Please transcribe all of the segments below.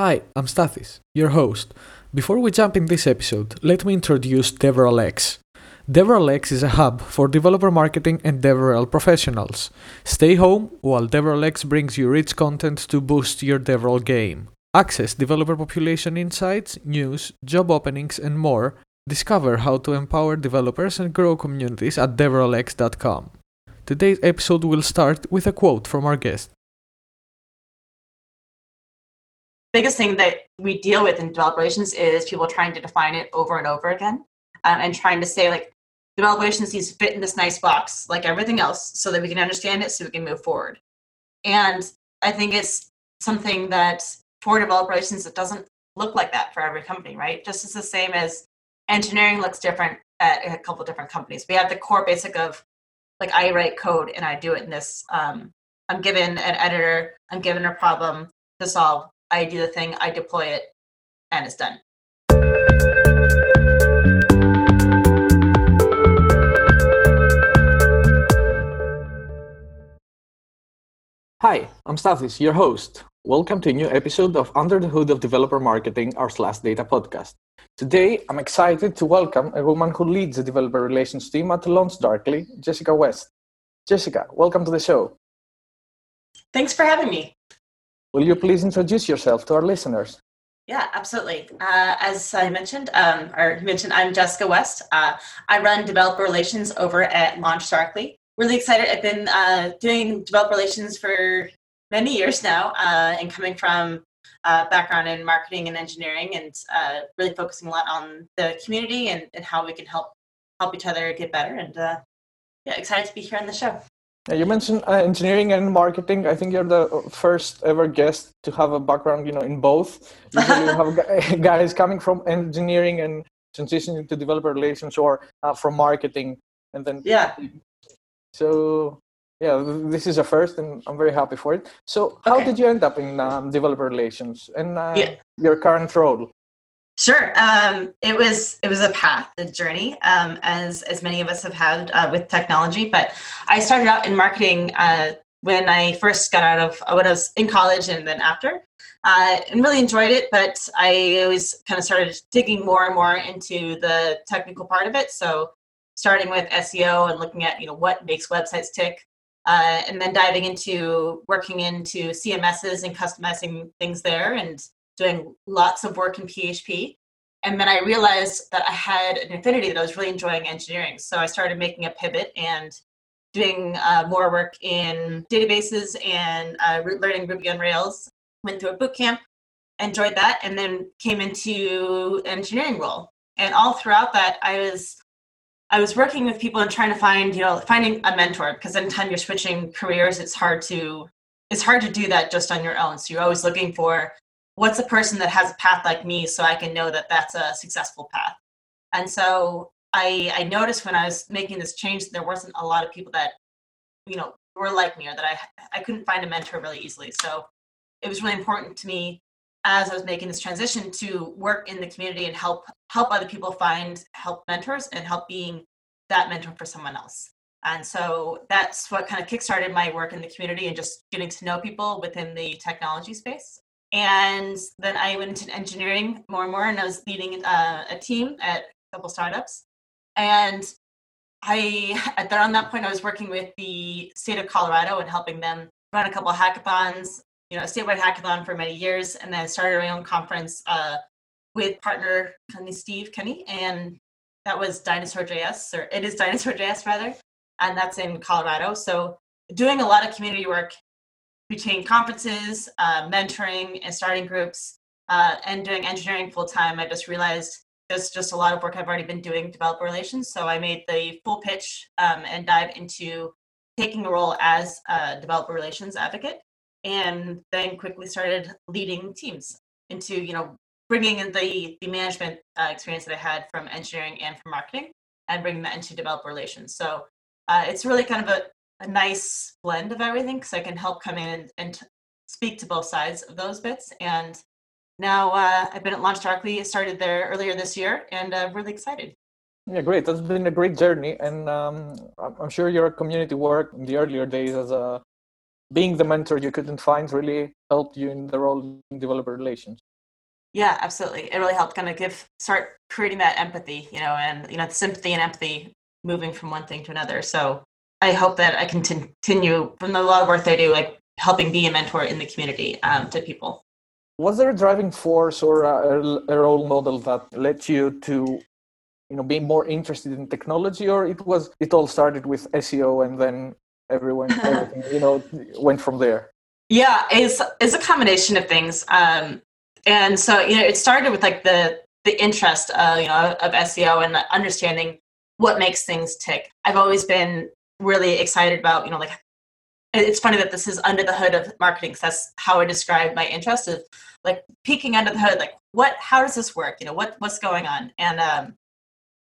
Hi, I'm Stathis, your host. Before we jump in this episode, let me introduce DevRel X. DevRel X is a hub for developer marketing and DevRel professionals. Stay home while DevRel X brings you rich content to boost your DevRel game. Access developer population insights, news, job openings, and more. Discover how to empower developers and grow communities at devrelx.com. Today's episode will start with a quote from our guest. Biggest thing that we deal with in developer relations is people trying to define it over and over again um, and trying to say like developer relations needs to fit in this nice box like everything else so that we can understand it so we can move forward. And i think it's something that for developer relations it doesn't look like that for every company right? Just as the same as engineering looks different at a couple different companies. We have the core basic of like i write code and i do it in this um, i'm given an editor i'm given a problem to solve I do the thing, I deploy it, and it's done. Hi, I'm Stathis, your host. Welcome to a new episode of Under the Hood of Developer Marketing, our SlashData podcast. Today, I'm excited to welcome a woman who leads the developer relations team at LaunchDarkly, Jessica West. Jessica, welcome to the show. Thanks for having me. Will you please introduce yourself to our listeners? Yeah, absolutely. Uh, as I mentioned, um, or mentioned, I'm Jessica West. Uh, I run developer relations over at Launch LaunchDarkly. Really excited. I've been uh, doing developer relations for many years now, uh, and coming from uh, background in marketing and engineering, and uh, really focusing a lot on the community and, and how we can help help each other get better. And yeah, excited to be here on the show. You mentioned uh, engineering and marketing. I think you're the first ever guest to have a background, you know, in both. Usually, you have guys coming from engineering and transitioning to developer relations, or uh, from marketing, and then yeah. So yeah, this is a first, and I'm very happy for it. So, how okay. did you end up in um, developer relations and uh, yeah. your current role? Sure. Um, it was it was a path, a journey, um, as as many of us have had uh, with technology. But I started out in marketing uh, when I first got out of when I was in college and then after, uh, and really enjoyed it. But I always kind of started digging more and more into the technical part of it. So starting with SEO and looking at you know what makes websites tick, uh, and then diving into working into CMSs and customizing things there and doing lots of work in PHP. And then I realized that I had an affinity that I was really enjoying engineering. So I started making a pivot and doing uh, more work in databases and uh, learning Ruby on Rails. Went through a boot camp, enjoyed that, and then came into engineering role. And all throughout that, I was I was working with people and trying to find, you know, finding a mentor because anytime you're switching careers, it's hard to it's hard to do that just on your own. So you're always looking for what's a person that has a path like me so I can know that that's a successful path. And so I, I noticed when I was making this change, there wasn't a lot of people that, you know, were like me or that I, I couldn't find a mentor really easily. So it was really important to me as I was making this transition to work in the community and help help other people find help mentors and help being that mentor for someone else. And so that's what kind of kickstarted my work in the community and just getting to know people within the technology space. And then I went into engineering more and more, and I was leading uh, a team at a couple startups. And I, at around that point, I was working with the state of Colorado and helping them run a couple hackathons, you know, a statewide hackathon for many years, and then started my own conference uh, with partner Kinney Steve Kinney, and that was Dinosaur JS, or it is Dinosaur JS rather, and that's in Colorado. So doing a lot of community work between conferences, uh, mentoring, and starting groups, uh, and doing engineering full time, I just realized there's just a lot of work I've already been doing developer relations. So I made the full pitch um, and dive into taking a role as a developer relations advocate, and then quickly started leading teams into you know bringing in the the management uh, experience that I had from engineering and from marketing, and bringing that into developer relations. So uh, it's really kind of a a nice blend of everything because I can help come in and, and t- speak to both sides of those bits. And now uh, I've been at Launch LaunchDarkly, started there earlier this year, and uh, really excited. Yeah, great. That's been a great journey, and um, I'm sure your community work in the earlier days as a being the mentor you couldn't find really helped you in the role in developer relations. Yeah, absolutely. It really helped kind of give start creating that empathy, you know, and you know, sympathy and empathy moving from one thing to another. So I hope that I can continue from the lot of work that I do, like helping be a mentor in the community um, to people. Was there a driving force or a, a role model that led you to you know being more interested in technology or it was it all started with seo and then everyone everything you know went from there yeah it's it's a combination of things um and so you know it started with like the the interest uh, you know of seo and understanding what makes things tick i've always been really excited about you know like it's funny that this is under the hood of marketing because that's how i describe my interest of like peeking under the hood like what how does this work? You know what what's going on? And um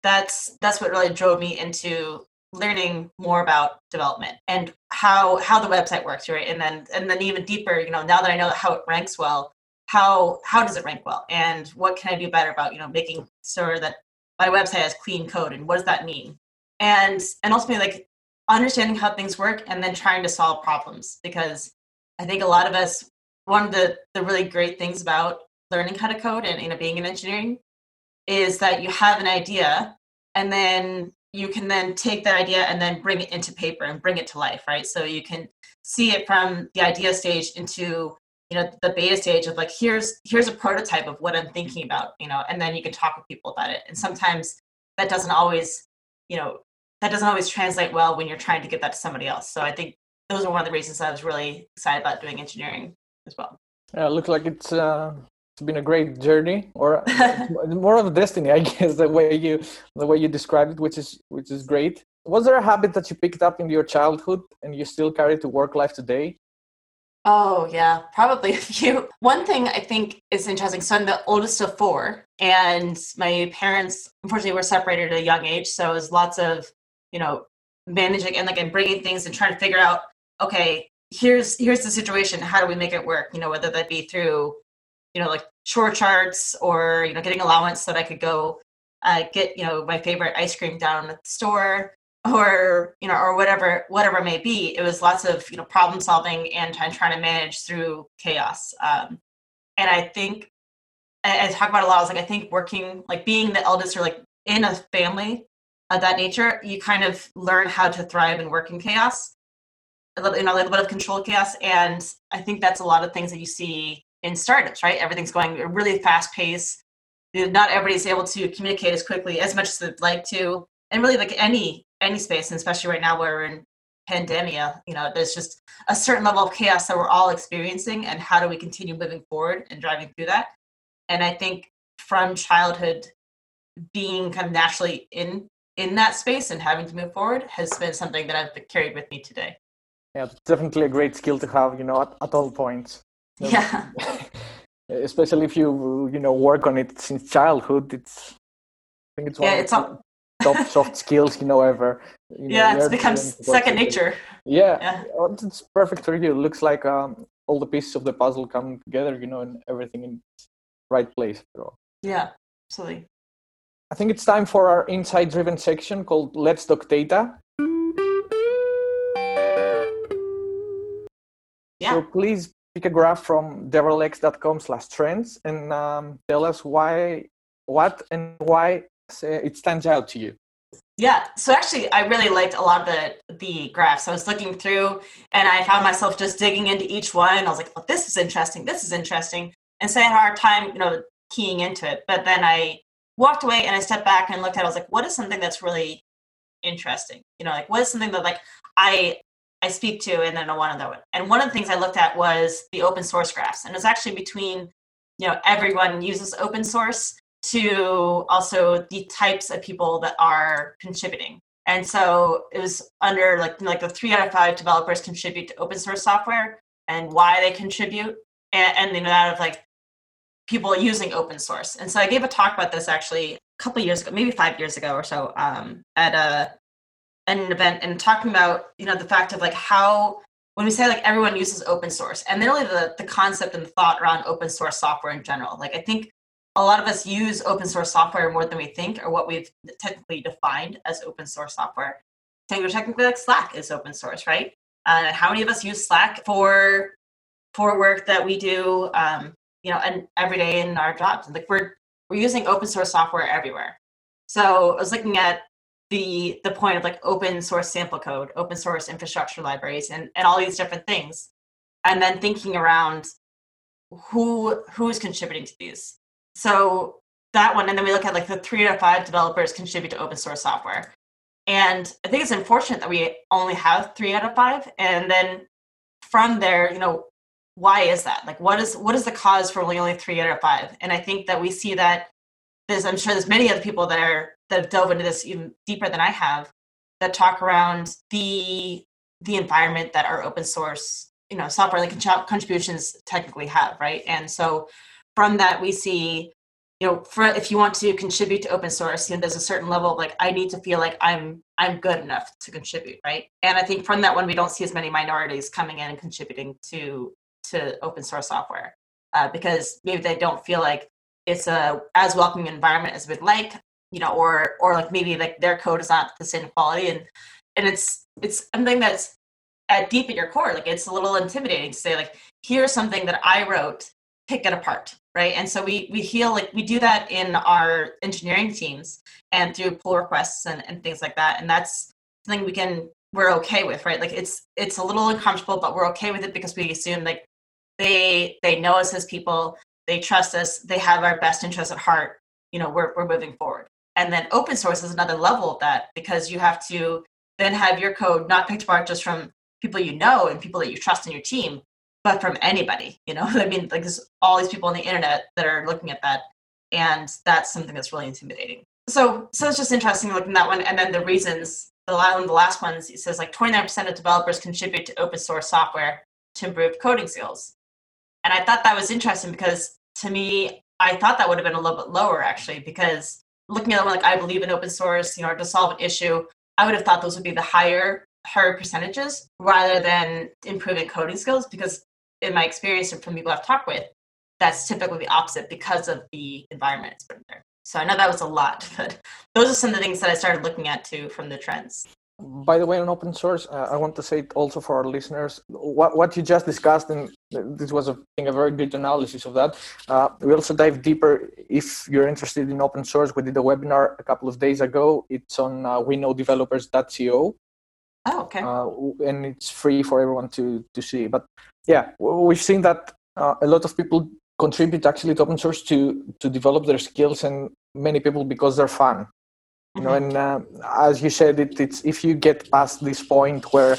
that's that's what really drove me into learning more about development and how how the website works right? And then and then even deeper you know now that i know how it ranks well how how does it rank well? And what can i do better about you know making sure that my website has clean code and what does that mean? And and ultimately like understanding how things work and then trying to solve problems because i think a lot of us one of the the really great things about learning how to code and you know being in engineering is that you have an idea and then you can then take that idea and then bring it into paper and bring it to life right? So you can see it from the idea stage into you know the beta stage of like here's here's a prototype of what i'm thinking about you know and then you can talk with people about it. And sometimes that doesn't always you know that doesn't always translate well when you're trying to get that to somebody else. So i think those are one of the reasons i was really excited about doing engineering as well. Yeah it looks like it's uh, it's been a great journey or more of a destiny i guess the way you the way you described it which is which is great. Was there a habit that you picked up in your childhood and you still carry to work life today? Oh yeah probably a few. One thing i think is interesting so i'm the oldest of four and my parents unfortunately were separated at a young age so it was lots of you know managing and like and bringing things and trying to figure out okay here's here's the situation how do we make it work you know whether that be through you know, like short charts or, you know, getting allowance so that I could go uh, get, you know, my favorite ice cream down at the store or, you know, or whatever, whatever it may be. It was lots of, you know, problem solving and trying to manage through chaos. Um, and I think, I, I talk about a lot, was like, I think working, like being the eldest or like in a family of that nature, you kind of learn how to thrive and work in chaos. A little, you know, a little bit of controlled chaos. And I think that's a lot of things that you see in startups, right? Everything's going a really fast pace. Not everybody's able to communicate as quickly as much as they'd like to, and really like any any space, and especially right now where we're in pandemia, you know, there's just a certain level of chaos that we're all experiencing, and how do we continue moving forward and driving through that? And I think from childhood, being kind of naturally in in that space and having to move forward has been something that I've carried with me today. Yeah, definitely a great skill to have, you know, at, at all points. Yeah. Especially if you you know work on it since childhood, it's I think it's one yeah, it's of the top soft skills you know ever. You know, yeah, it's become second nature. Yeah, yeah. Oh, it's perfect for you. It looks like um, all the pieces of the puzzle come together, you know, and everything in right place. Yeah, absolutely. I think it's time for our insight driven section called Let's Talk Data. Yeah. So please pick a graph from devrelx.com slash trends and um, tell us why, what and why it stands out to you. Yeah, so actually, I really liked a lot of the the graphs. I was looking through, and I found myself just digging into each one. I was like, "Oh, this is interesting. This is interesting," and so I had a hard time, you know, keying into it. But then I walked away and I stepped back and looked at. it. I was like, "What is something that's really interesting? You know, like what is something that like I I speak to and then one other one. And one of the things I looked at was the open source graphs. And it's actually between, you know, everyone uses open source to also the types of people that are contributing. And so it was under like like the three out of five developers contribute to open source software and why they contribute and, and you know out of like people using open source. And so I gave a talk about this actually a couple years ago, maybe five years ago or so, um, at a an event and talking about you know the fact of like how when we say like everyone uses open source and then only the, the concept and the thought around open source software in general. Like i think a lot of us use open source software more than we think or what we've technically defined as open source software. Technically like slack is open source right? Uh, how many of us use Slack for for work that we do, um, you know, and every day in our jobs? Like we're we're using open source software everywhere. So I was looking at the the point of like open source sample code, open source infrastructure libraries, and and all these different things, and then thinking around who who's contributing to these. So that one, and then we look at like the three out of five developers contribute to open source software. And I think it's unfortunate that we only have three out of five. And then from there, you know, why is that? Like, what is what is the cause for only only three out of five? And I think that we see that there's, I'm sure there's many other people that are that have dove into this even deeper than I have that talk around the the environment that our open source, you know, software like contributions technically have, right? And so from that we see you know for if you want to contribute to open source you know there's a certain level of like i need to feel like i'm i'm good enough to contribute right and i think from that one we don't see as many minorities coming in and contributing to to open source software uh, because maybe they don't feel like it's a as welcoming environment as we'd like you know or or like maybe like their code is not the same quality. And and it's it's something that's at deep in your core like it's a little intimidating to say like here's something that i wrote pick it apart right? And so we we feel like we do that in our engineering teams and through pull requests and, and things like that. And that's something we can we're okay with right? Like it's it's a little uncomfortable but we're okay with it because we assume like they they know us as people. They trust us. They have our best interests at heart. You know we're, we're moving forward. And then open source is another level of that because you have to then have your code not picked apart just from people you know and people that you trust in your team but from anybody you know? I mean like there's all these people on the internet that are looking at that and that's something that's really intimidating. So so it's just interesting looking at that one. And then the reasons the last one the last ones it says like 29% of developers contribute to open source software to improve coding skills and i thought that was interesting because to me i thought that would have been a little bit lower actually because looking at them like i believe in open source you know to solve an issue i would have thought those would be the higher higher percentages rather than improving coding skills because in my experience and from people I've talked with, that's typically the opposite because of the environment it's put in there. So I know that was a lot, but those are some of the things that I started looking at too from the trends. By the way, on open source, uh, I want to say also for our listeners, what, what you just discussed, and this was, I think, a very good analysis of that. Uh, we also dive deeper. If you're interested in open source, we did a webinar a couple of days ago. It's on uh, weknowdevelopers.co. Oh, okay. Uh, and it's free for everyone to to see. But yeah, we've seen that uh, a lot of people contribute actually to open source to to develop their skills, and many people because they're fun. You know, mm-hmm. and uh, as you said, it, it's if you get past this point where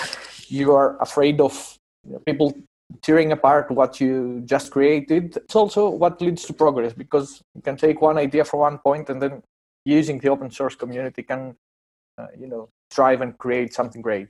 you are afraid of you know, people tearing apart what you just created, it's also what leads to progress because you can take one idea from one point and then using the open source community can, uh, you know, strive and create something great.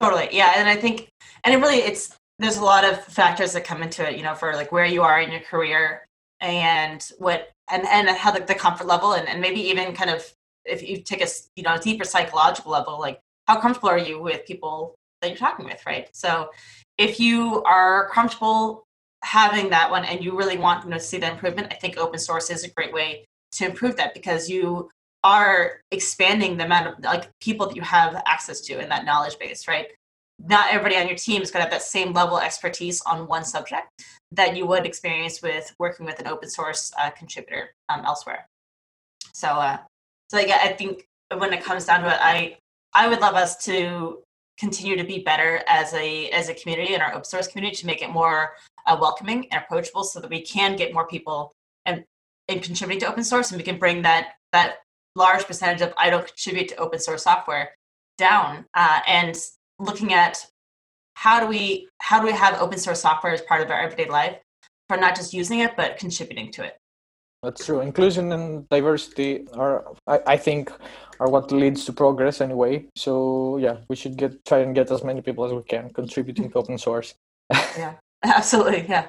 Totally, yeah, and I think, and it really, it's there's a lot of factors that come into it you know for like where you are in your career and what and and how the, the comfort level and, and maybe even kind of if you take a you know deeper psychological level like how comfortable are you with people that you're talking with right so if you are comfortable having that one and you really want to see the improvement i think open source is a great way to improve that because you are expanding the amount of like people that you have access to in that knowledge base right not everybody on your team is going to have that same level of expertise on one subject that you would experience with working with an open source uh, contributor um, elsewhere. So, uh, so yeah, I think when it comes down to it, I I would love us to continue to be better as a as a community and our open source community to make it more uh, welcoming and approachable, so that we can get more people and and contributing to open source, and we can bring that that large percentage of I don't contribute to open source software down uh, and looking at how do we how do we have open source software as part of our everyday life for not just using it but contributing to it that's true. Inclusion and diversity are I, I think are what leads to progress anyway. So yeah we should get try and get as many people as we can contributing to open source. Yeah absolutely yeah.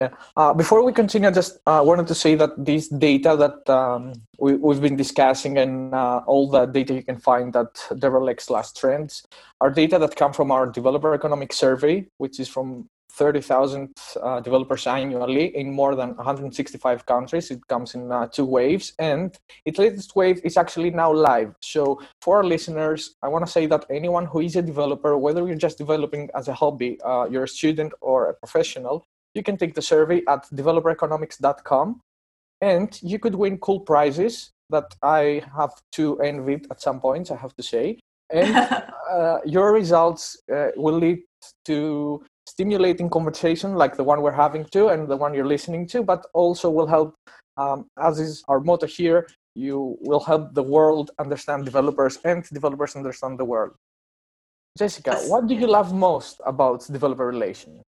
Yeah. Uh, before we continue, I just uh, wanted to say that this data that um, we, have been discussing and uh, all the data you can find at DevRelX last trends are data that come from our developer economic survey, which is from 30,000 uh, developers annually in more than 165 countries. It comes in uh, two waves, and its latest wave is actually now live. So, for our listeners, I want to say that anyone who is a developer, whether you're just developing as a hobby, uh, you're a student or a professional, you can take the survey at developereconomics.com and you could win cool prizes that I have to envy at some points, I have to say. And uh, your results uh, will lead to stimulating conversation like the one we're having to and the one you're listening to, but also will help, um, as is our motto here, you will help the world understand developers and developers understand the world. Jessica, what do you love most about developer relations?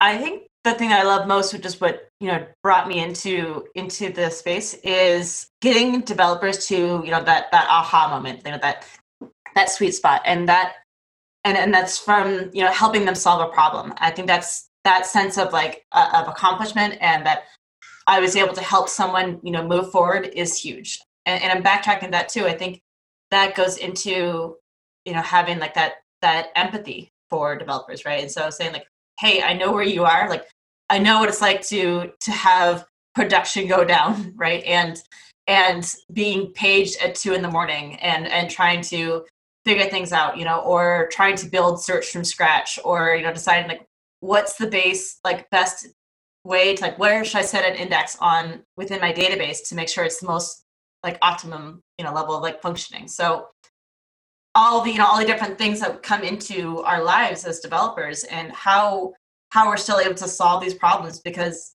I think the thing I love most, which is what you know brought me into into the space, is getting developers to you know that that aha moment, you know that that sweet spot, and that and and that's from you know helping them solve a problem. I think that's that sense of like uh, of accomplishment and that I was able to help someone you know move forward is huge. And, and I'm backtracking that too. I think that goes into you know having like that that empathy for developers, right? And so saying like hey i know where you are like i know what it's like to to have production go down right and and being paged at two in the morning and and trying to figure things out you know or trying to build search from scratch or you know deciding like what's the base like best way to like where should i set an index on within my database to make sure it's the most like optimum you know level of like functioning. So all the you know all the different things that come into our lives as developers and how how we're still able to solve these problems because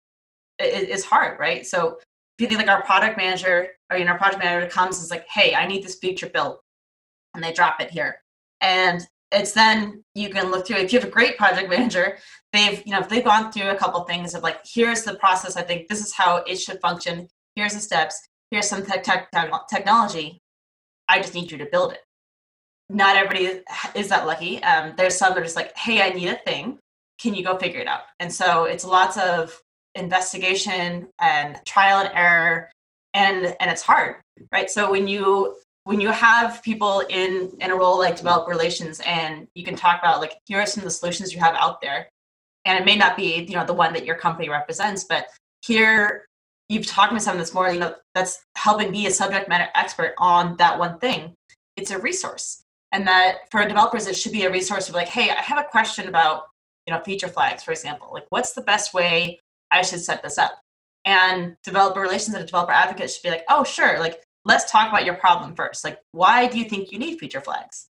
it, it's hard right? So if you think like our product manager or you know our project manager comes and is like hey i need this feature built and they drop it here and it's then you can look through if you have a great project manager they've you know if they've gone through a couple things of like here's the process i think this is how it should function here's the steps here's some tech, tech, technology i just need you to build it not everybody is that lucky. Um, there's some that are just like, hey, I need a thing. Can you go figure it out? And so it's lots of investigation and trial and error, and and it's hard, right? So when you when you have people in in a role like develop relations, and you can talk about like here are some of the solutions you have out there, and it may not be you know the one that your company represents, but here you've talked to someone that's more you know that's helping be a subject matter expert on that one thing. It's a resource. And that for developers it should be a resource of like hey i have a question about you know feature flags for example. Like what's the best way i should set this up? And developer relations and a developer advocates should be like oh sure. Like let's talk about your problem first. Like why do you think you need feature flags?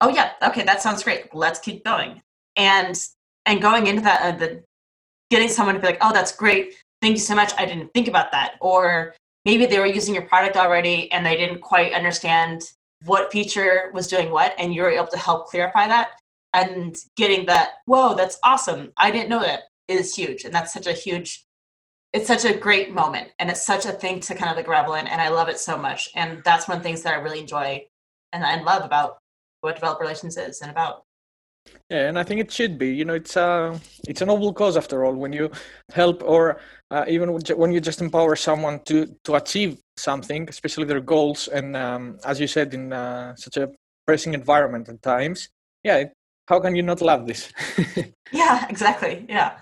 Oh yeah. Okay that sounds great. Let's keep going. And and going into that uh, the getting someone to be like oh that's great. Thank you so much. I didn't think about that. Or maybe they were using your product already and they didn't quite understand what feature was doing what and you were able to help clarify that. And getting that whoa that's awesome. I didn't know that is huge. And that's such a huge it's such a great moment and it's such a thing to kind of like revel in and i love it so much and that's one of the things that i really enjoy and i love about what developer relations is and about yeah, and I think it should be. You know, it's a uh, it's a noble cause after all. When you help, or uh, even when you just empower someone to to achieve something, especially their goals, and um, as you said, in uh, such a pressing environment at times, yeah, how can you not love this? yeah, exactly. Yeah.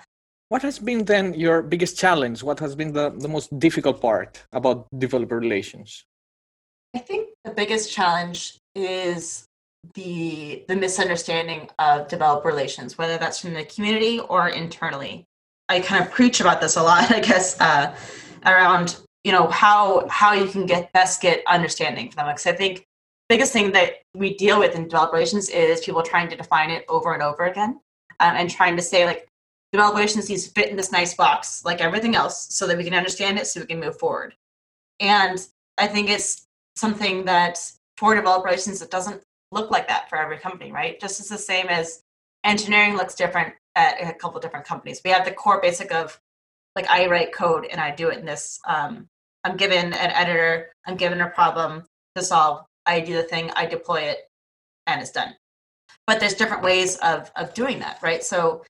What has been then your biggest challenge? What has been the, the most difficult part about developer relations? I think the biggest challenge is the the misunderstanding of developer relations, whether that's from the community or internally. I kind of preach about this a lot, I guess, uh, around you know how how you can get best get understanding for them. Because I think biggest thing that we deal with in developer relations is people trying to define it over and over again, um, and trying to say like developer relations needs to fit in this nice box like everything else, so that we can understand it, so we can move forward. And I think it's something that for developer relations it doesn't look like that for every company, right? Just as the same as engineering looks different at a couple different companies. We have the core basic of like I write code and I do it in this. Um, I'm given an editor, I'm given a problem to solve. I do the thing, I deploy it, and it's done. But there's different ways of of doing that, right? So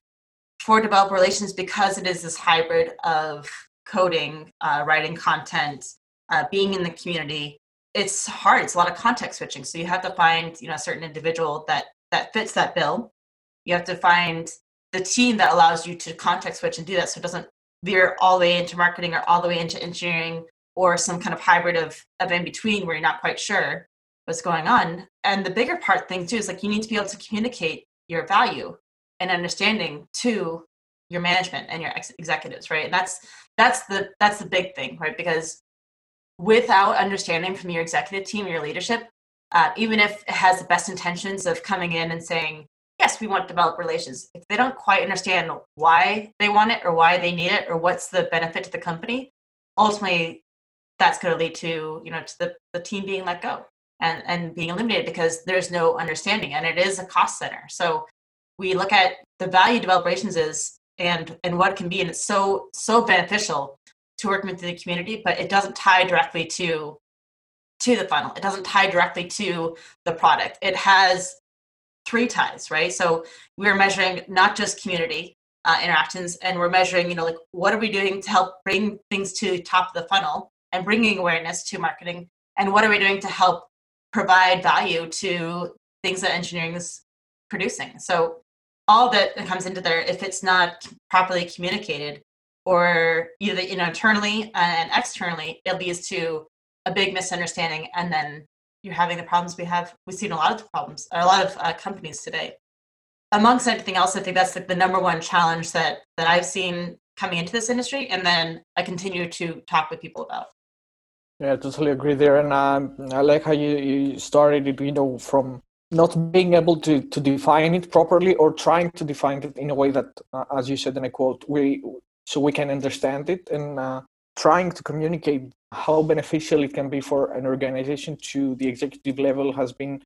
for developer relations, because it is this hybrid of coding, uh, writing content, uh, being in the community, it's hard. It's a lot of context switching. So you have to find, you know, a certain individual that that fits that bill. You have to find the team that allows you to context switch and do that so it doesn't veer all the way into marketing or all the way into engineering or some kind of hybrid of, of in between where you're not quite sure what's going on. And the bigger part thing too is like you need to be able to communicate your value and understanding to your management and your ex- executives, right? And that's that's the that's the big thing, right? Because without understanding from your executive team, your leadership, uh, even if it has the best intentions of coming in and saying, yes, we want to develop relations, if they don't quite understand why they want it or why they need it or what's the benefit to the company, ultimately that's going to lead to you know to the, the team being let go and and being eliminated because there's no understanding and it is a cost center so we look at the value develop relations is and and what it can be. And it's so so beneficial to working with the community but it doesn't tie directly to to the funnel. It doesn't tie directly to the product. It has three ties right? So we're measuring not just community uh, interactions and we're measuring you know like what are we doing to help bring things to top of the funnel and bringing awareness to marketing? And what are we doing to help provide value to things that engineering is producing? So all that comes into there if it's not properly communicated or either you know internally and externally it leads to a big misunderstanding and then you're having the problems we have we've seen a lot of problems a lot of uh, companies today amongst anything else i think that's like the number one challenge that that i've seen coming into this industry and then i continue to talk with people about yeah, I totally agree there, and um, I like how you, you started it. You know, from not being able to to define it properly or trying to define it in a way that, uh, as you said in a quote, we so we can understand it, and uh, trying to communicate how beneficial it can be for an organization to the executive level has been,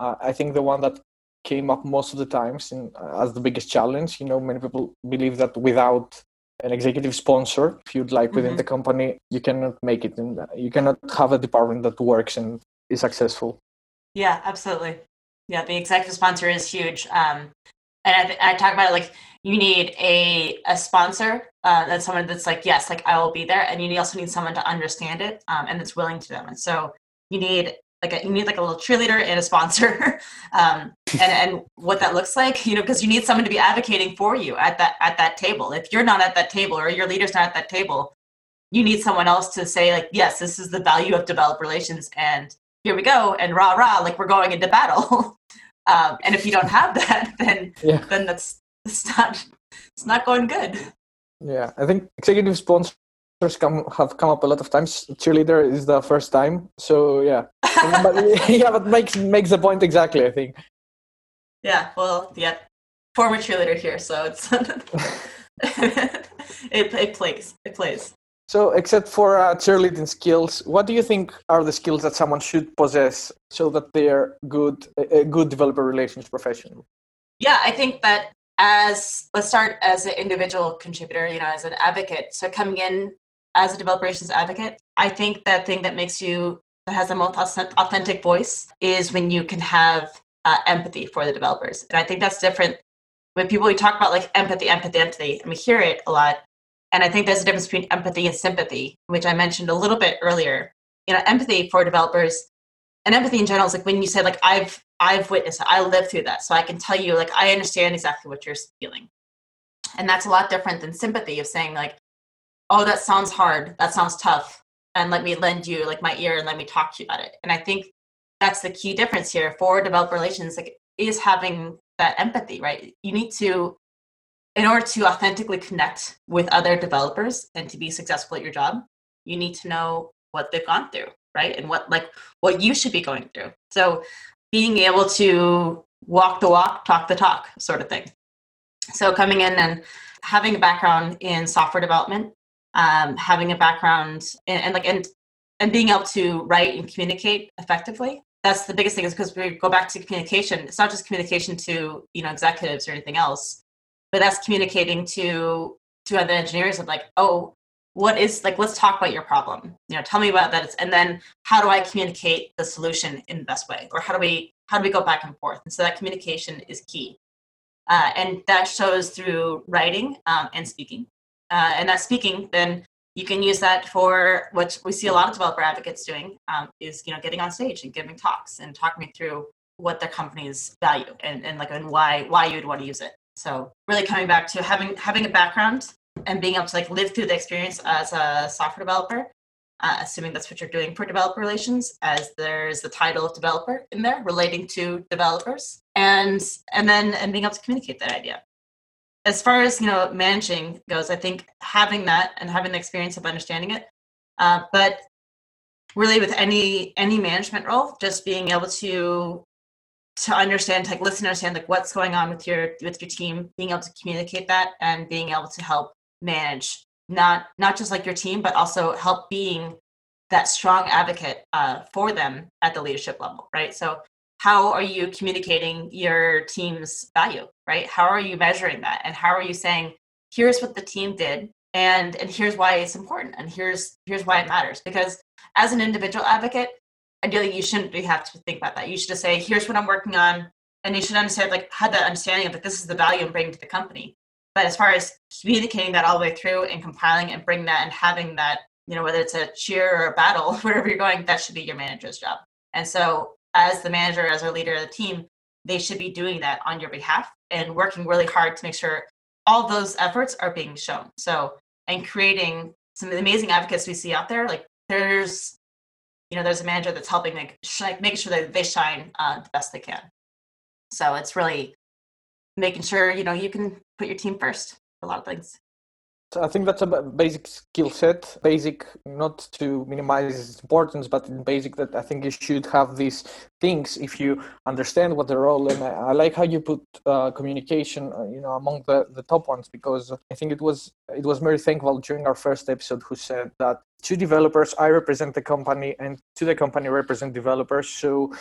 uh, I think, the one that came up most of the times in, uh, as the biggest challenge. You know, many people believe that without an executive sponsor if you'd like within mm-hmm. the company you cannot make it and you cannot have a department that works and is successful yeah absolutely yeah the executive sponsor is huge um, and I, I, talk about it like you need a, a sponsor uh, that's someone that's like yes like i will be there and you also need someone to understand it um, and that's willing to them and so you need like a, you need like a little cheerleader and a sponsor um, and and what that looks like you know because you need someone to be advocating for you at that at that table. If you're not at that table or your leader's not at that table you need someone else to say like yes this is the value of developed relations and here we go and rah rah like we're going into battle um, and if you don't have that then yeah. then that's it's not it's not going good yeah i think executive sponsors come have come up a lot of times. Cheerleader is the first time, so yeah, but, yeah, but makes makes the point exactly. I think. Yeah, well, yeah, former cheerleader here, so it's it it plays it plays. So, except for uh, cheerleading skills, what do you think are the skills that someone should possess so that they're good a good developer relations professional? Yeah, I think that as let's start as an individual contributor, you know, as an advocate. So coming in as a developer relations advocate, I think that thing that makes you that has the most authentic voice is when you can have uh, empathy for the developers, and I think that's different. When people we talk about like empathy, empathy, empathy, and we hear it a lot, and I think there's a difference between empathy and sympathy, which I mentioned a little bit earlier. You know, empathy for developers and empathy in general is like when you say like I've I've witnessed it, I lived through that, so I can tell you like I understand exactly what you're feeling, and that's a lot different than sympathy of saying like oh, that sounds hard. That sounds tough. And let me lend you like my ear and let me talk to you about it. And I think that's the key difference here for developer relations, like is having that empathy, right? You need to, in order to authentically connect with other developers and to be successful at your job, you need to know what they've gone through, right? And what like what you should be going through. So being able to walk the walk, talk the talk, sort of thing. So coming in and having a background in software development um, having a background and, and like and and being able to write and communicate effectively that's the biggest thing is because we go back to communication it's not just communication to you know executives or anything else but that's communicating to to other engineers of like oh what is like let's talk about your problem. You know tell me about that and then how do i communicate the solution in the best way? Or how do we how do we go back and forth? And so that communication is key. Uh, and that shows through writing um, and speaking. Uh, and that speaking, then you can use that for what we see a lot of developer advocates doing um, is you know getting on stage and giving talks and talking me through what their company's value and, and like and why why you'd want to use it. So really coming back to having having a background and being able to like live through the experience as a software developer, uh, assuming that's what you're doing for developer relations, as there's the title of developer in there relating to developers, and and then and being able to communicate that idea. As far as you know, managing goes, I think having that and having the experience of understanding it, uh, but really with any any management role, just being able to to understand, like listen, understand like what's going on with your with your team, being able to communicate that, and being able to help manage not not just like your team, but also help being that strong advocate uh, for them at the leadership level, right? So how are you communicating your team's value, right? How are you measuring that, and how are you saying, here's what the team did, and and here's why it's important, and here's here's why it matters, because as an individual advocate, ideally you shouldn't have to think about that. You should just say, here's what I'm working on. And you should understand, like, have that understanding of like, this is the value I'm bringing to the company. But as far as communicating that all the way through and compiling and bringing that and having that, you know, whether it's a cheer or a battle, wherever you're going, that should be your manager's job. And so, as the manager, as a leader of the team, they should be doing that on your behalf and working really hard to make sure all those efforts are being shown. So, and creating some of the amazing advocates we see out there, like there's you know there's a manager that's helping like making sure that they shine uh, the best they can. So it's really making sure you know you can put your team first a lot of things I think that's a basic skill set, basic not to minimize its importance, but basic that I think you should have these things if you understand what the role. And I, like how you put uh, communication, uh, you know, among the, the top ones because I think it was it was Mary Thengvall during our first episode who said that to developers I represent the company and to the company represent developers. So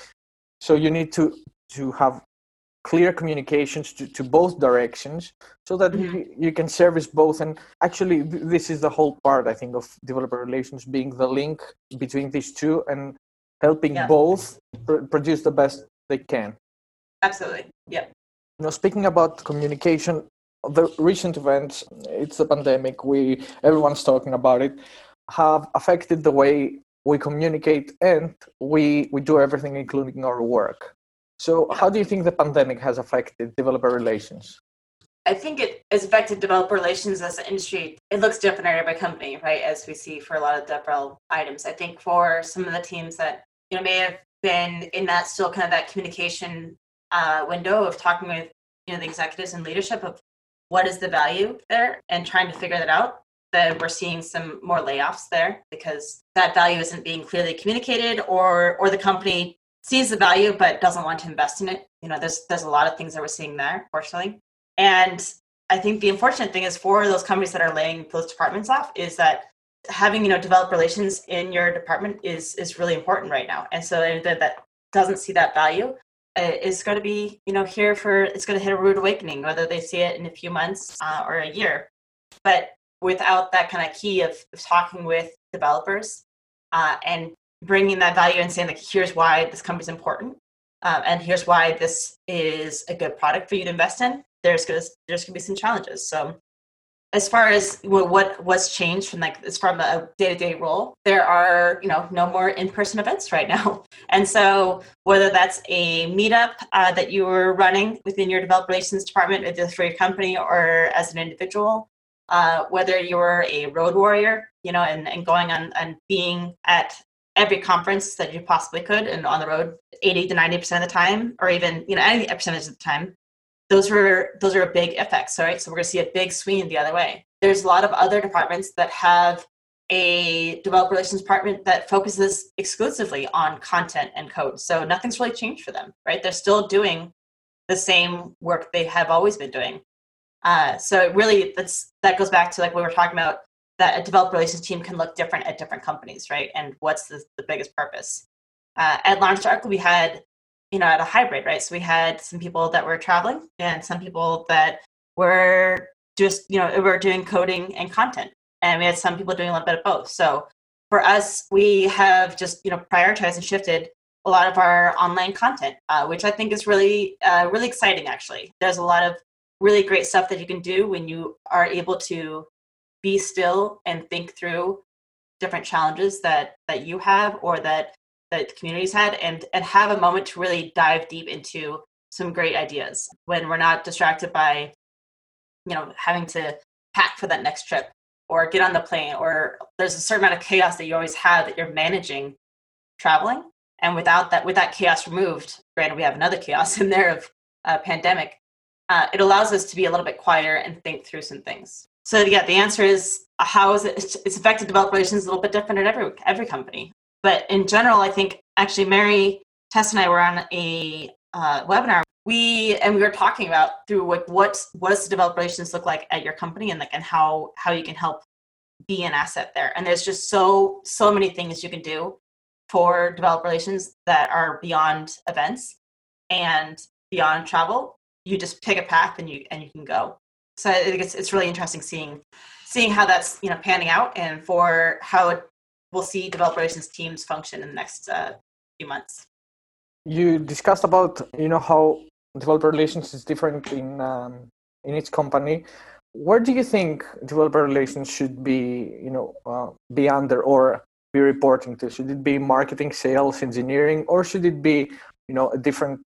so you need to to have clear communications to, to both directions so that mm-hmm. you, you, can service both. And actually this is the whole part i think of developer relations being the link between these two and helping yeah. both pr- produce the best they can. Absolutely. Yeah you know speaking about communication the recent events it's the pandemic we everyone's talking about it have affected the way we communicate and we we do everything including our work so, how do you think the pandemic has affected developer relations? I think it has affected developer relations as an industry. It looks different area by company, right? As we see for a lot of DevRel items. I think for some of the teams that you know may have been in that still kind of that communication uh, window of talking with you know the executives and leadership of what is the value there and trying to figure that out. That we're seeing some more layoffs there because that value isn't being clearly communicated, or or the company sees the value but doesn't want to invest in it. You know, there's there's a lot of things that we're seeing there, fortunately. And I think the unfortunate thing is for those companies that are laying those departments off is that having you know develop relations in your department is is really important right now. And so that, that doesn't see that value is going to be you know here for it's going to hit a rude awakening whether they see it in a few months uh, or a year. But without that kind of key of, of talking with developers uh, and bringing that value and saying like here's why this company's important um, and here's why this is a good product for you to invest in there's gonna there's gonna be some challenges. So as far as what what's changed from like as from a day-to-day role there are you know no more in-person events right now. And so whether that's a meetup uh, that you were running within your developer relations department either for your company or as an individual uh, whether you're a road warrior you know and, and going on and being at every conference that you possibly could and on the road 80 to 90 percent of the time or even you know any percentage of the time those are those are big effects right? So we're going to see a big swing the other way. There's a lot of other departments that have a developer relations department that focuses exclusively on content and code so nothing's really changed for them right? They're still doing the same work they have always been doing. Uh, so really that's that goes back to like we were talking about that a developer relations team can look different at different companies, right? And what's the, the biggest purpose? Uh, at LaunchDark, we had, you know, at a hybrid, right? So we had some people that were traveling and some people that were just, you know, were doing coding and content. And we had some people doing a little bit of both. So for us, we have just, you know, prioritized and shifted a lot of our online content, uh, which I think is really, uh, really exciting, actually. There's a lot of really great stuff that you can do when you are able to be still and think through different challenges that that you have or that that the community's had and and have a moment to really dive deep into some great ideas when we're not distracted by you know having to pack for that next trip or get on the plane or there's a certain amount of chaos that you always have that you're managing traveling. And without that with that chaos removed granted we have another chaos in there of a pandemic uh, it allows us to be a little bit quieter and think through some things so yeah the answer is how is it it's affected developer relations a little bit different at every every company. But in general i think actually mary tess and i were on a uh, webinar. We and we were talking about through like what what does the developer relations look like at your company and like and how how you can help be an asset there. And there's just so so many things you can do for developer relations that are beyond events and beyond travel. You just pick a path and you and you can go so i think it's, it's really interesting seeing seeing how that's you know panning out and for how we'll see developer relations teams function in the next uh, few months you discussed about you know how developer relations is different in um, in each company. Where do you think developer relations should be, you know, uh, be under or be reporting to? Should it be marketing, sales, engineering, or should it be, you know, a different?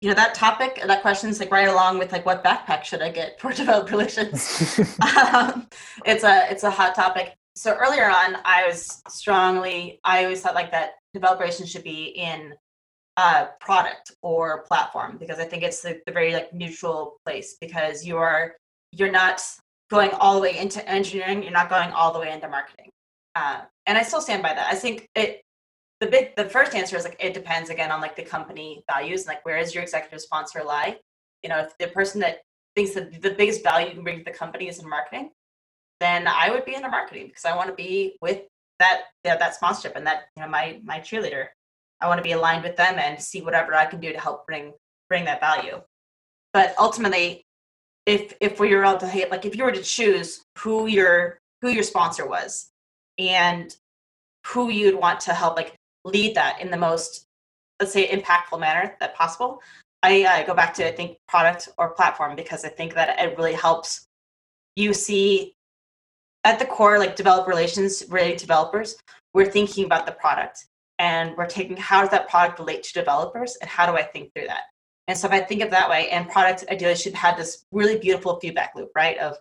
You know that topic, that question is like right along with like what backpack should I get for developer relations? um, it's a it's a hot topic. So earlier on, I was strongly I always thought like that developer relations should be in uh, product or platform because I think it's the, the very like neutral place because you are you're not going all the way into engineering, you're not going all the way into marketing. Uh, and I still stand by that. I think it the big the first answer is like it depends again on like the company values like where is your executive sponsor lie you know if the person that thinks that the biggest value you can bring to the company is in marketing then i would be in into marketing because i want to be with that yeah, that sponsorship and that you know my my cheerleader I want to be aligned with them and see whatever I can do to help bring bring that value. But ultimately, if if we were able to hit, like if you were to choose who your who your sponsor was and who you'd want to help like lead that in the most let's say impactful manner that possible I uh, go back to I think product or platform because I think that it really helps you see at the core like developer relations related developers we're thinking about the product and we're taking how does that product relate to developers and how do I think through that? And so if I think of that way, and product ideally should have this really beautiful feedback loop, right? Of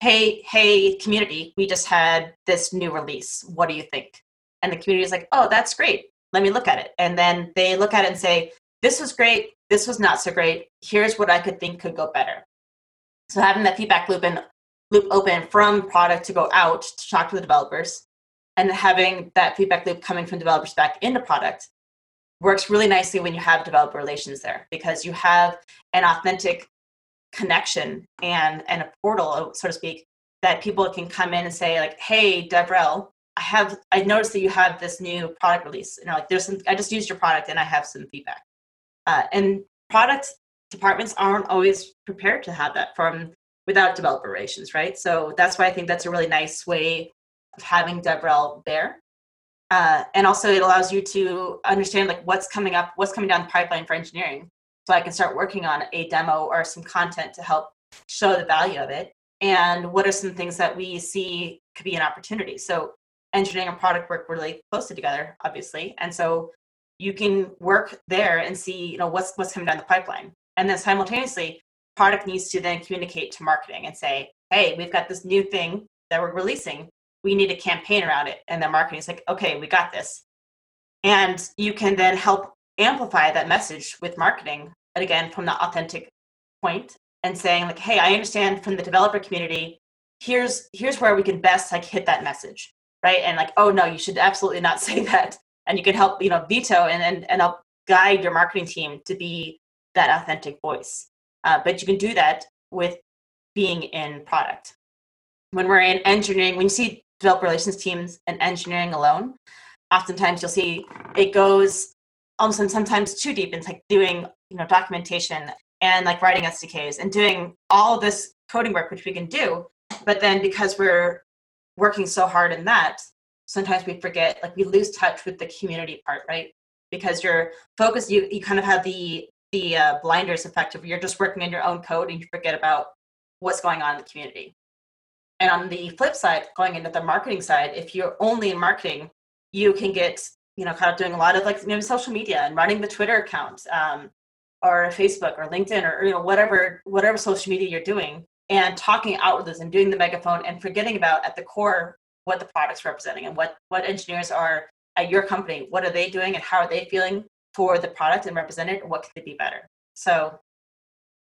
hey, hey, community, we just had this new release. What do you think? And the community is like, oh, that's great. Let me look at it. And then they look at it and say, this was great. This was not so great. Here's what I could think could go better. So having that feedback loop and loop open from product to go out to talk to the developers and having that feedback loop coming from developers back into product works really nicely when you have developer relations there because you have an authentic connection and and a portal so to speak that people can come in and say like hey devrel i have i noticed that you have this new product release you know like there's some i just used your product and i have some feedback uh, and product departments aren't always prepared to have that from without developer relations right so that's why i think that's a really nice way of having DevRel there. Uh, and also it allows you to understand like what's coming up, what's coming down the pipeline for engineering. So I can start working on a demo or some content to help show the value of it. And what are some things that we see could be an opportunity? So engineering and product work really closely together, obviously. And so you can work there and see, you know, what's what's coming down the pipeline. And then simultaneously, product needs to then communicate to marketing and say, hey, we've got this new thing that we're releasing we need a campaign around it. And then marketing is like, okay, we got this. And you can then help amplify that message with marketing, and again, from the authentic point and saying like, hey, I understand from the developer community, here's here's where we can best like hit that message. Right. And like, oh no, you should absolutely not say that. And you can help, you know, veto and and, and help guide your marketing team to be that authentic voice. Uh, but you can do that with being in product. When we're in engineering, when you see developer relations teams and engineering alone, oftentimes you'll see it goes almost and sometimes too deep into like doing you know documentation and like writing SDKs and doing all this coding work which we can do. But then because we're working so hard in that, sometimes we forget like we lose touch with the community part, right? Because you're focused, you you kind of have the the uh, blinders effect of you're just working on your own code and you forget about what's going on in the community. And on the flip side, going into the marketing side, if you're only in marketing, you can get, you know, kind of doing a lot of like maybe social media and running the Twitter account um, or Facebook or LinkedIn or, you know, whatever, whatever social media you're doing and talking out with us and doing the megaphone and forgetting about at the core what the product's representing and what what engineers are at your company what are they doing and how are they feeling for the product and represent it and what could they be better. So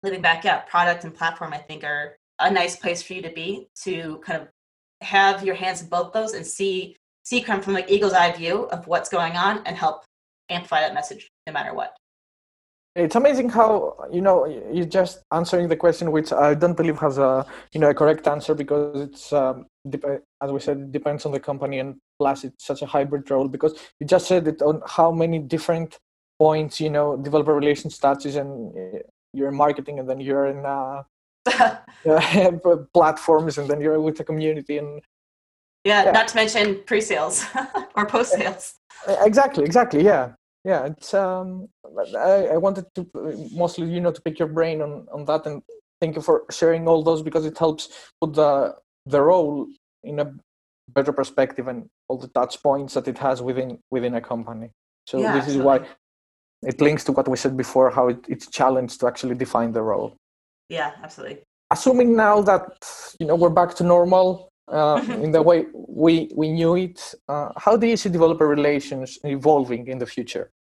living back yeah product and platform i think are a nice place for you to be to kind of have your hands in both those and see see come from like eagle's eye view of what's going on and help amplify that message no matter what it's amazing how you know you're just answering the question which i don't believe has a you know a correct answer because it's um, as we said it depends on the company and plus it's such a hybrid role because you just said it on how many different points you know developer relations touches and uh, you're in marketing and then you're in uh, platforms and then you're with the community and yeah, yeah. not to mention pre-sales or post-sales exactly exactly yeah yeah it's um I, I wanted to mostly you know to pick your brain on on that and thank you for sharing all those because it helps put the the role in a better perspective and all the touch points that it has within within a company. So yeah, this absolutely. is why it links to what we said before how it, it's challenged to actually define the role. Yeah absolutely. Assuming now that you know we're back to normal uh, in the way we we knew it. Uh, how do you see developer relations evolving in the future?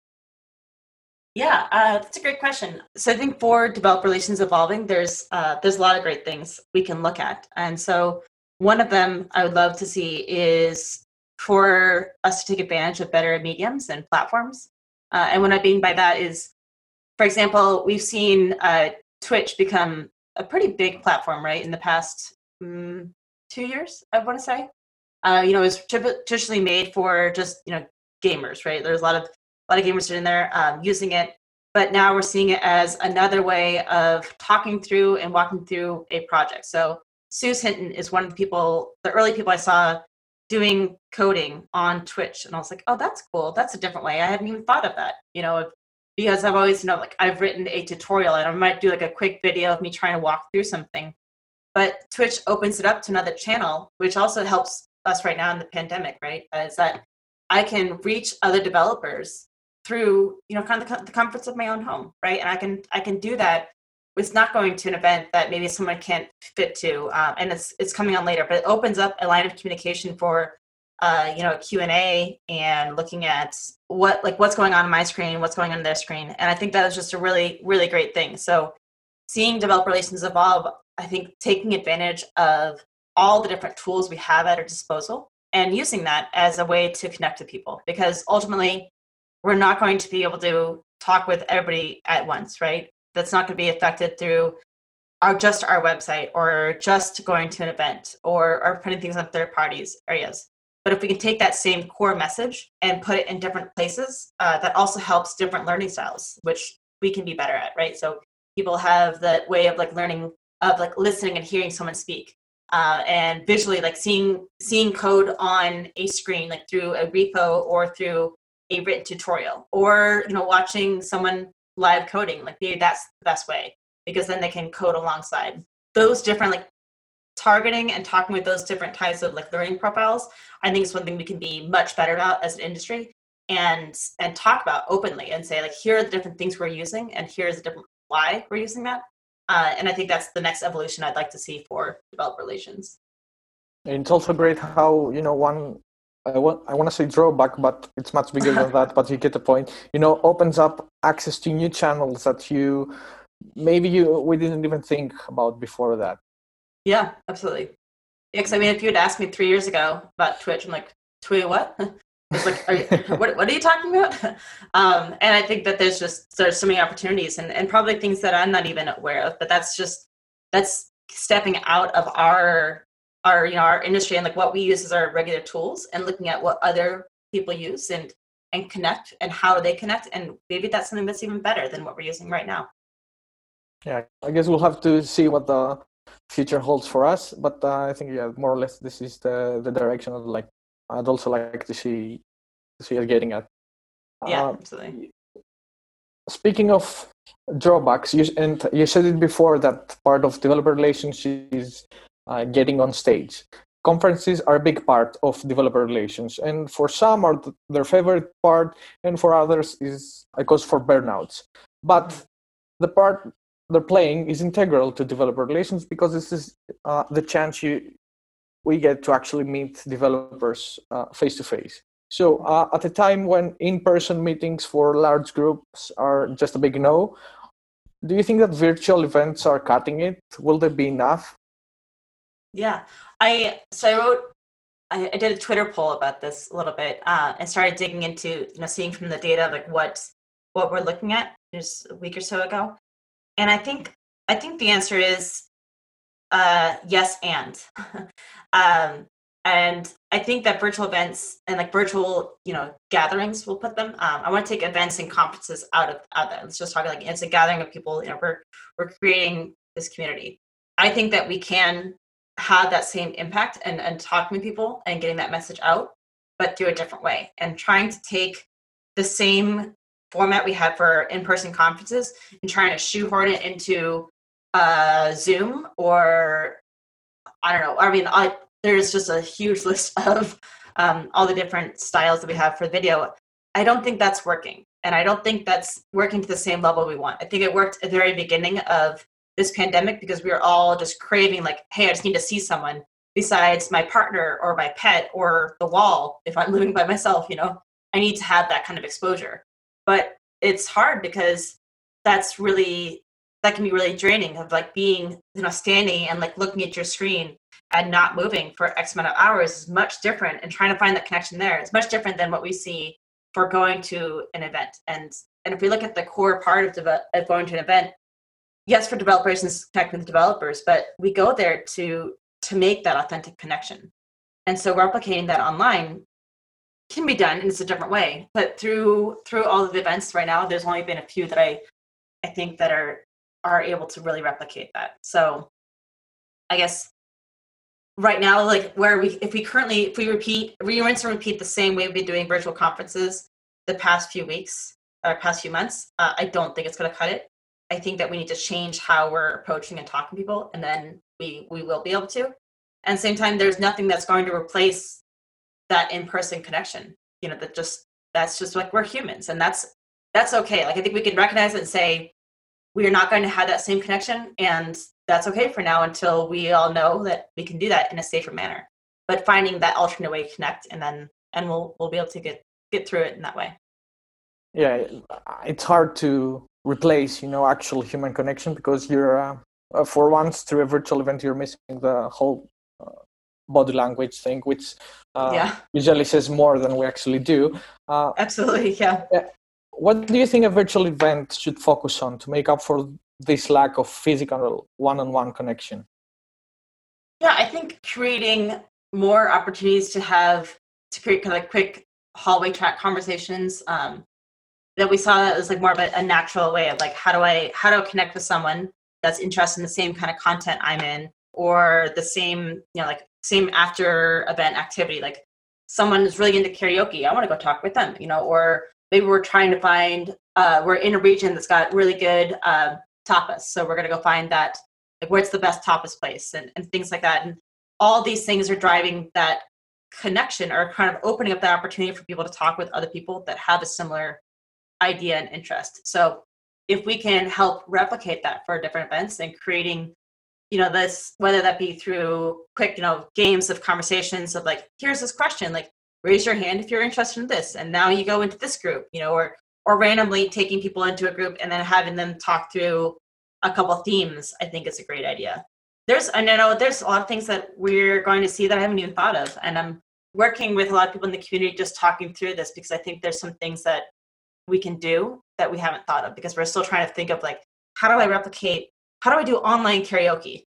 Yeah, uh, that's a great question. So I think for developer relations evolving, there's uh, there's a lot of great things we can look at, and so one of them I would love to see is for us to take advantage of better mediums and platforms. Uh, and what I mean by that is, for example, we've seen uh, Twitch become a pretty big platform, right? In the past mm, two years, I want to say. Uh, you know, it was traditionally made for just you know gamers, right? There's a lot of a lot of gamers sitting there um, using it, but now we're seeing it as another way of talking through and walking through a project. So Suz Hinton is one of the people, the early people I saw doing coding on Twitch, and I was like, oh, that's cool. That's a different way. I hadn't even thought of that. You know, because I've always you know like I've written a tutorial and I might do like a quick video of me trying to walk through something but Twitch opens it up to another channel, which also helps us right now in the pandemic, right? Is that I can reach other developers through, you know, kind of the comforts of my own home, right? And I can I can do that with not going to an event that maybe someone can't fit to, um, and it's it's coming on later. But it opens up a line of communication for, uh, you know, Q and A and looking at what like what's going on in my screen, what's going on in their screen, and I think that is just a really really great thing. So seeing developer relations evolve I think taking advantage of all the different tools we have at our disposal and using that as a way to connect to people because ultimately we're not going to be able to talk with everybody at once, right? That's not going to be affected through our just our website or just going to an event or, or putting things on third parties areas. But if we can take that same core message and put it in different places, uh, that also helps different learning styles, which we can be better at, right? So people have the way of like learning of like listening and hearing someone speak uh, and visually like seeing seeing code on a screen like through a repo or through a written tutorial or you know watching someone live coding like that's the best way because then they can code alongside. Those different like targeting and talking with those different types of like learning profiles i think is one thing we can be much better about as an industry and and talk about openly and say like here are the different things we're using and here's the different why we're using that uh, and I think that's the next evolution I'd like to see for developer relations. It's also great how you know one. I want I want to say drawback, but it's much bigger than that. But you get the point. You know, opens up access to new channels that you maybe you we didn't even think about before that. Yeah, absolutely. Yeah, because I mean, if you had asked me three years ago about Twitch, I'm like, Twitch what? Like, are what, what are you talking about? Um, and I think that there's just there's so many opportunities and, and probably things that I'm not even aware of. But that's just that's stepping out of our our you know our industry and like what we use as our regular tools and looking at what other people use and and connect and how they connect and maybe that's something that's even better than what we're using right now. Yeah, I guess we'll have to see what the future holds for us. But uh, I think yeah, more or less this is the the direction of like I'd also like to see to see it getting at. Yeah, uh, absolutely. Speaking of drawbacks, you and you said it before that part of developer relations is uh, getting on stage. Conferences are a big part of developer relations, and for some are their favorite part, and for others is a cause for burnouts. But the part they're playing is integral to developer relations because this is uh, the chance you we get to actually meet developers face to face. So uh, at a time when in-person meetings for large groups are just a big no, do you think that virtual events are cutting it? Will they be enough? Yeah, I so I wrote I, I did a Twitter poll about this a little bit uh, and started digging into you know seeing from the data like what what we're looking at just a week or so ago, and I think I think the answer is uh, yes and um, and I think that virtual events and like virtual you know gatherings we'll put them. Um, I want to take events and conferences out of out that. Let's just talk like it's a gathering of people. You know, we're we're creating this community. I think that we can have that same impact and, and talking to people and getting that message out, but do a different way and trying to take the same format we had for in-person conferences and trying to shoehorn it into uh, Zoom or I don't know. I mean, I, there's just a huge list of um, all the different styles that we have for video. I don't think that's working. And I don't think that's working to the same level we want. I think it worked at the very beginning of this pandemic because we were all just craving like hey i just need to see someone besides my partner or my pet or the wall if i'm living by myself you know i need to have that kind of exposure but it's hard because that's really that can be really draining of like being you know standing and like looking at your screen and not moving for x amount of hours is much different and trying to find that connection there it's much different than what we see for going to an event. And and if we look at the core part of, de- of going to an event yes for developers and connect with developers but we go there to to make that authentic connection. And so replicating that online can be done and it's a different way. But through through all of the events right now there's only been a few that i i think that are are able to really replicate that so i guess right now like where we if we currently if we repeat we rinse and repeat the same way we've been doing virtual conferences the past few weeks or past few months uh, i don't think it's going to cut it I think that we need to change how we're approaching and talking to people, and then we we will be able to. And same time, there's nothing that's going to replace that in-person connection. You know, that just that's just like we're humans, and that's that's okay. Like I think we can recognize it and say we are not going to have that same connection, and that's okay for now until we all know that we can do that in a safer manner. But finding that alternate way to connect, and then and we'll we'll be able to get get through it in that way. Yeah, it's hard to replace you know actual human connection because you're uh, uh, for once through a virtual event you're missing the whole uh, body language thing which uh, yeah. usually says more than we actually do uh, absolutely yeah what do you think a virtual event should focus on to make up for this lack of physical one-on-one connection? Yeah i think creating more opportunities to have to create kind of quick hallway chat conversations um, that we saw that as like more of a, a, natural way of like how do I how do I connect with someone that's interested in the same kind of content I'm in or the same you know like same after event activity? Like someone is really into karaoke I want to go talk with them you know or maybe we're trying to find uh, we're in a region that's got really good uh, tapas so we're going to go find that like where's the best tapas place and, and things like that and all these things are driving that connection or kind of opening up that opportunity for people to talk with other people that have a similar idea and interest. So if we can help replicate that for different events and creating you know this whether that be through quick you know games of conversations of like here's this question like raise your hand if you're interested in this. And now you go into this group you know or or randomly taking people into a group and then having them talk through a couple themes i think is a great idea. There's i know there's a lot of things that we're going to see that i haven't even thought of. And i'm working with a lot of people in the community just talking through this because i think there's some things that we can do that we haven't thought of because we're still trying to think of like how do i replicate how do i do online karaoke?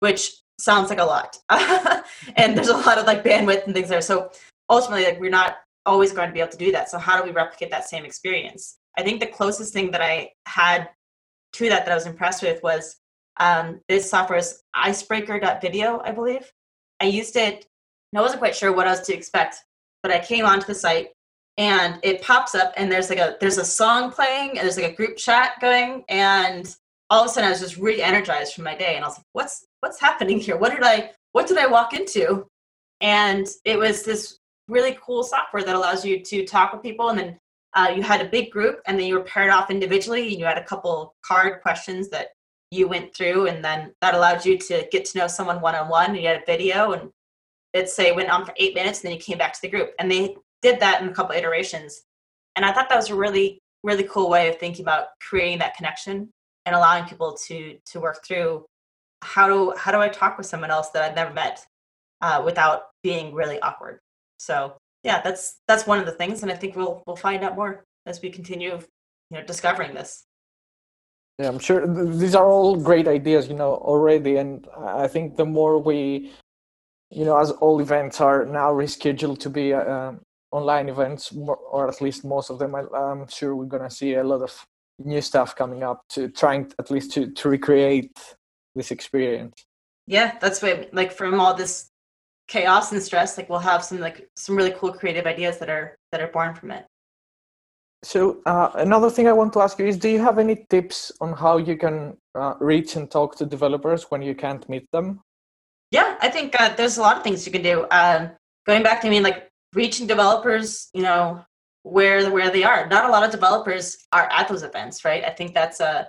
Which sounds like a lot. And there's a lot of like bandwidth and things there. So ultimately like we're not always going to be able to do that so how do we replicate that same experience i think the closest thing that i had to that that i was impressed with was um, this software is icebreaker.video i believe i used it and i wasn't quite sure what i was to expect but i came onto the site and it pops up and there's like a there's a song playing and there's like a group chat going and all of a sudden I was just re-energized from my day and I was like, what's what's happening here? What did I what did I walk into? And it was this really cool software that allows you to talk with people and then uh, you had a big group and then you were paired off individually and you had a couple card questions that you went through and then that allowed you to get to know someone one-on-one and you had a video and it say went on for eight minutes and then you came back to the group and they did that in a couple iterations. And i thought that was a really really cool way of thinking about creating that connection and allowing people to to work through how do how do i talk with someone else that i've never met uh, without being really awkward so yeah that's that's one of the things and i think we'll we'll find out more as we continue you know discovering this. Yeah i'm sure these are all great ideas you know already and i think the more we you know as all events are now rescheduled to be uh, online events or at least most of them i'm sure we're going to see a lot of new stuff coming up to trying at least to, to recreate this experience. Yeah that's what like from all this chaos and stress like we'll have some like some really cool creative ideas that are that are born from it so uh, another thing I want to ask you is, do you have any tips on how you can uh, reach and talk to developers when you can't meet them? Yeah, I think uh, there's a lot of things you can do. Um, going back to I mean, like reaching developers, you know, where where they are. Not a lot of developers are at those events, right? I think that's a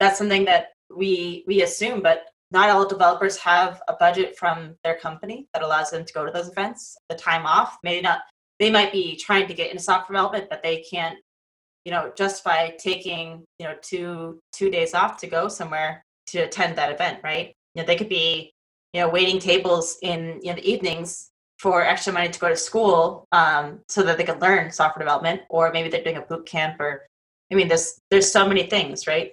that's something that we we assume, but not all developers have a budget from their company that allows them to go to those events. The time off, maybe not. They might be trying to get into software development, but they can't you know justify taking you know two two days off to go somewhere to attend that event right you know they could be you know waiting tables in you know the evenings for extra money to go to school um, so that they could learn software development or maybe they're doing a boot camp or i mean there's there's so many things right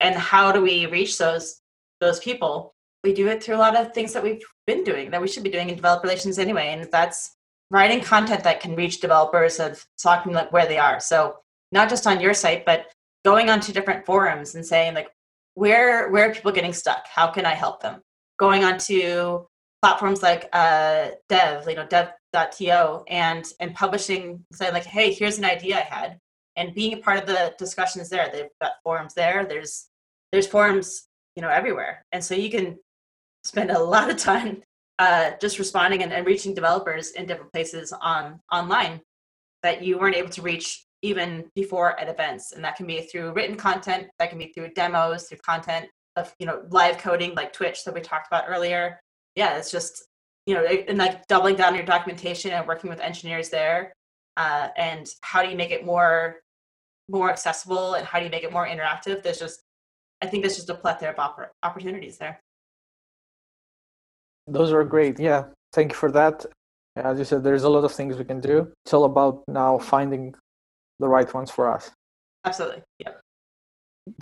and how do we reach those those people we do it through a lot of things that we've been doing that we should be doing in developer relations anyway and that's writing content that can reach developers of talking like where they are so not just on your site, but going onto different forums and saying like, where where are people getting stuck? How can I help them? Going onto platforms like uh, Dev, you know, Dev.to, and and publishing, saying like, hey, here's an idea I had, and being a part of the discussions there. They've got forums there. There's there's forums, you know, everywhere, and so you can spend a lot of time uh, just responding and, and reaching developers in different places on online that you weren't able to reach even before at events. And that can be through written content that can be through demos through content of you know live coding like twitch that we talked about earlier. Yeah it's just you know and like doubling down your documentation and working with engineers there uh, and how do you make it more more accessible and how do you make it more interactive? There's just i think there's just a plethora of oppor- opportunities there those are great yeah thank you for that as you said there's a lot of things we can do it's all about now finding the right ones for us. Absolutely. Yeah.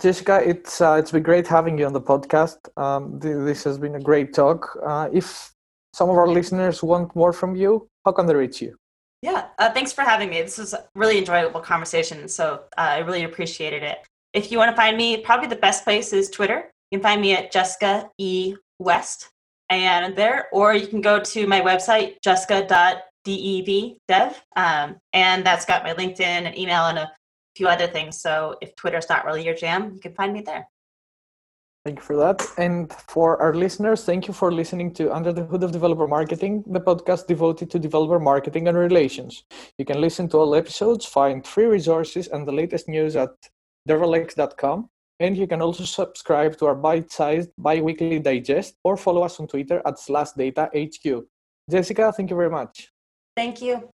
Jessica, it's uh, it's been great having you on the podcast. Um, th- this has been a great talk. Uh, if some of our listeners want more from you, how can they reach you? Yeah, uh, thanks for having me. This was a really enjoyable conversation, so uh, I really appreciated it. If you want to find me, probably the best place is Twitter. You can find me at Jessica E West, and there, or you can go to my website, jessica DEV dev. Um, and that's got my LinkedIn and email and a few other things. So if Twitter's not really your jam, you can find me there. Thank you for that. And for our listeners, thank you for listening to Under the Hood of Developer Marketing, the podcast devoted to developer marketing and relations. You can listen to all episodes, find free resources, and the latest news at devrelx.com. And you can also subscribe to our bite-sized bi-weekly digest or follow us on Twitter at SlashData HQ. Jessica, thank you very much. Thank you.